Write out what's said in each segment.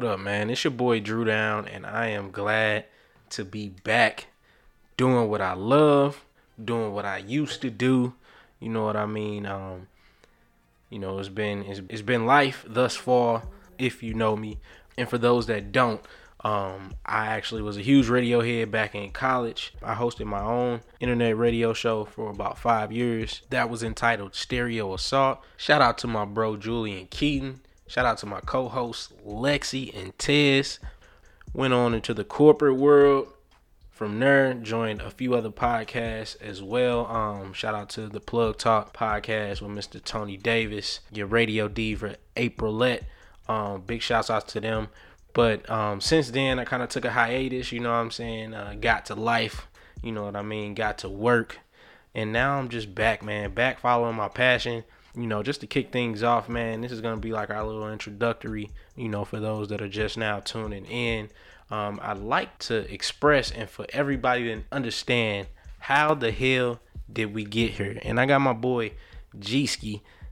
What up, man? It's your boy Drew Down, and I am glad to be back doing what I love, doing what I used to do. You know what I mean? Um, you know, it's been it's, it's been life thus far, if you know me. And for those that don't, um, I actually was a huge radio head back in college. I hosted my own internet radio show for about five years. That was entitled Stereo Assault. Shout out to my bro Julian Keaton. Shout out to my co-hosts Lexi and Tez. Went on into the corporate world. From there, joined a few other podcasts as well. Um, shout out to the Plug Talk podcast with Mr. Tony Davis, your radio diva Aprilette. Um, big shouts out to them. But um, since then, I kind of took a hiatus. You know what I'm saying? Uh, got to life. You know what I mean? Got to work, and now I'm just back, man. Back following my passion. You know, just to kick things off, man. This is gonna be like our little introductory. You know, for those that are just now tuning in. Um, I'd like to express and for everybody to understand how the hell did we get here. And I got my boy G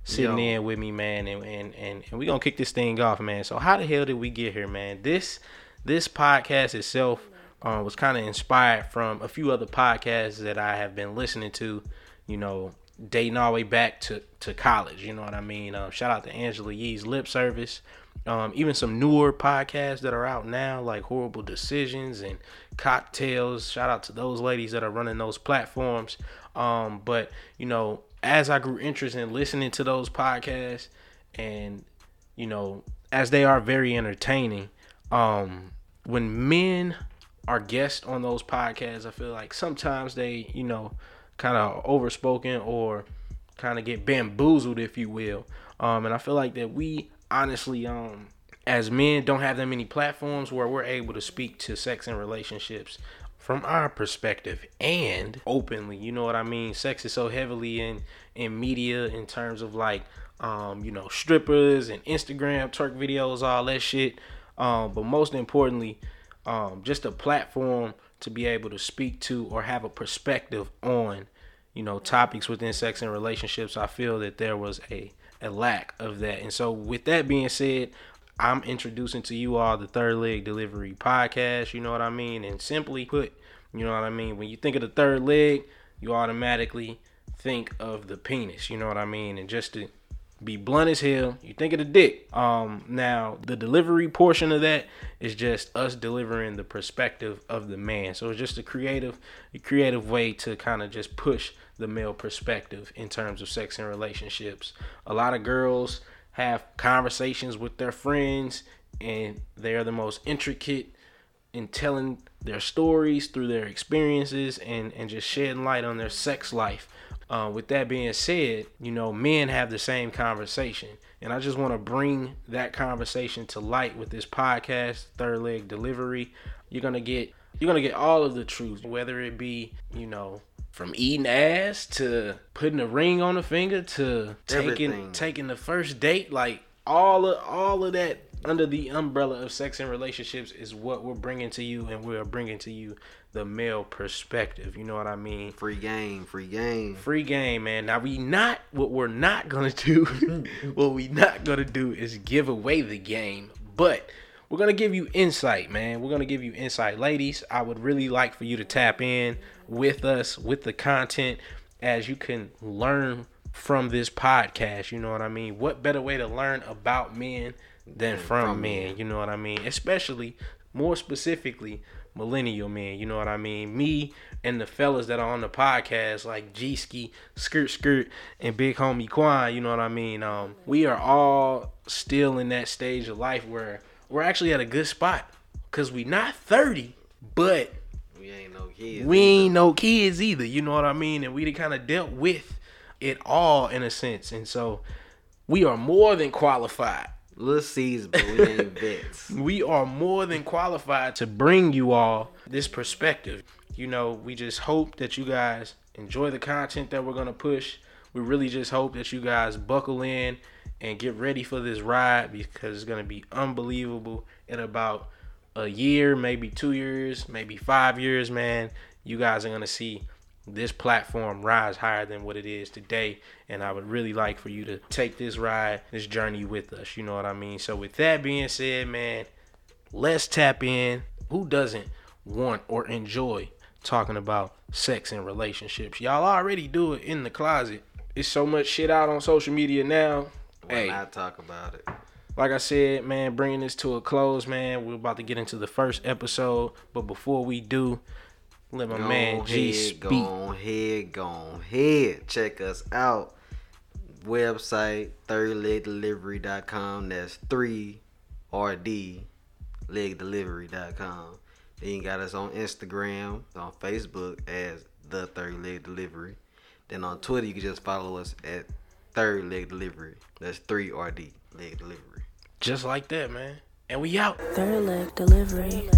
sitting Yo. in with me, man, and, and and and we gonna kick this thing off, man. So how the hell did we get here, man? This this podcast itself uh, was kind of inspired from a few other podcasts that I have been listening to, you know, dating all the way back to to college. You know what I mean? Um, shout out to Angela Yee's Lip Service. Um, even some newer podcasts that are out now, like Horrible Decisions and Cocktails. Shout out to those ladies that are running those platforms. Um, but you know, as I grew interested in listening to those podcasts, and you know, as they are very entertaining, um, when men are guests on those podcasts, I feel like sometimes they, you know, kind of overspoken or kind of get bamboozled, if you will. Um, and I feel like that we honestly, um, as men, don't have that many platforms where we're able to speak to sex and relationships from our perspective. And openly you know what i mean? Sex is so heavily in in media in terms of like um you know strippers and instagram twerk videos all that shit. Um but most importantly um just a platform to be able to speak to or have a perspective on you know topics within sex and relationships i feel that there was a a lack of that and so with that being said I'm introducing to you all the Third Leg Delivery podcast. You know what I mean? And simply put, you know what I mean? When you think of the third leg, you automatically think of the penis. You know what I mean? And just to be blunt as hell, you think of the dick. Um, now the delivery portion of that is just us delivering the perspective of the man. So it's just a creative, a creative way to kind of just push the male perspective in terms of sex and relationships. A lot of girls have conversations with their friends and they're the most intricate in telling their stories through their experiences and, and just shedding light on their sex life. Uh, with that being said, you know, men have the same conversation. And I just want to bring that conversation to light with this podcast, Third Leg Delivery. You're going to get you're going to get all of the truth, whether it be, you know, from eating ass to putting a ring on the finger to taking Everything. taking the first date like all of all of that under the umbrella of sex and relationships is what we're bringing to you and we're bringing to you the male perspective. You know what i mean? Free game free game. Free game man. Now we not what we're not gonna do what we not gonna do is give away the game but we're gonna give you insight man. We're gonna give you insight. Ladies i would really like for you to tap in with us with the content as you can learn from this podcast. You know what I mean? What better way to learn about men than from, from men? You know what I mean? Especially more specifically millennial men. You know what I mean? Me and the fellas that are on the podcast, like G Ski, Skirt Skirt, and Big Homie Quan. You know what I mean? Um, we are all still in that stage of life where we're actually at a good spot because we not thirty, but we ain't no kids. We either. ain't no kids either. You know what I mean? And we kind of dealt with it all in a sense, and so we are more than qualified. Little C's, but we ain't vets. we are more than qualified to bring you all this perspective. You know, we just hope that you guys enjoy the content that we're gonna push. We really just hope that you guys buckle in and get ready for this ride because it's gonna be unbelievable in about a year, maybe two years, maybe five years, man. You guys are gonna see this platform rise higher than what it is today. And I would really like for you to take this ride, this journey with us. You know what I mean? So, with that being said, man, let's tap in. Who doesn't want or enjoy talking about sex and relationships? Y'all already do it in the closet. It's so much shit out on social media now. Why hey, not talk about it? like I said, man, bringing this to a close, man. We're about to get into the first episode, but before we do, let my Go man G ahead, speak. Go ahead, go ahead. Check us out. Website thirdlegdelivery.com. That's three RD legdelivery.com. Then you got us on Instagram, on Facebook as the Third Leg Delivery. Then on Twitter, you can just follow us at Third Leg Delivery. That's three RD Leg Delivery. Just like that, man. And we out. Third leg delivery.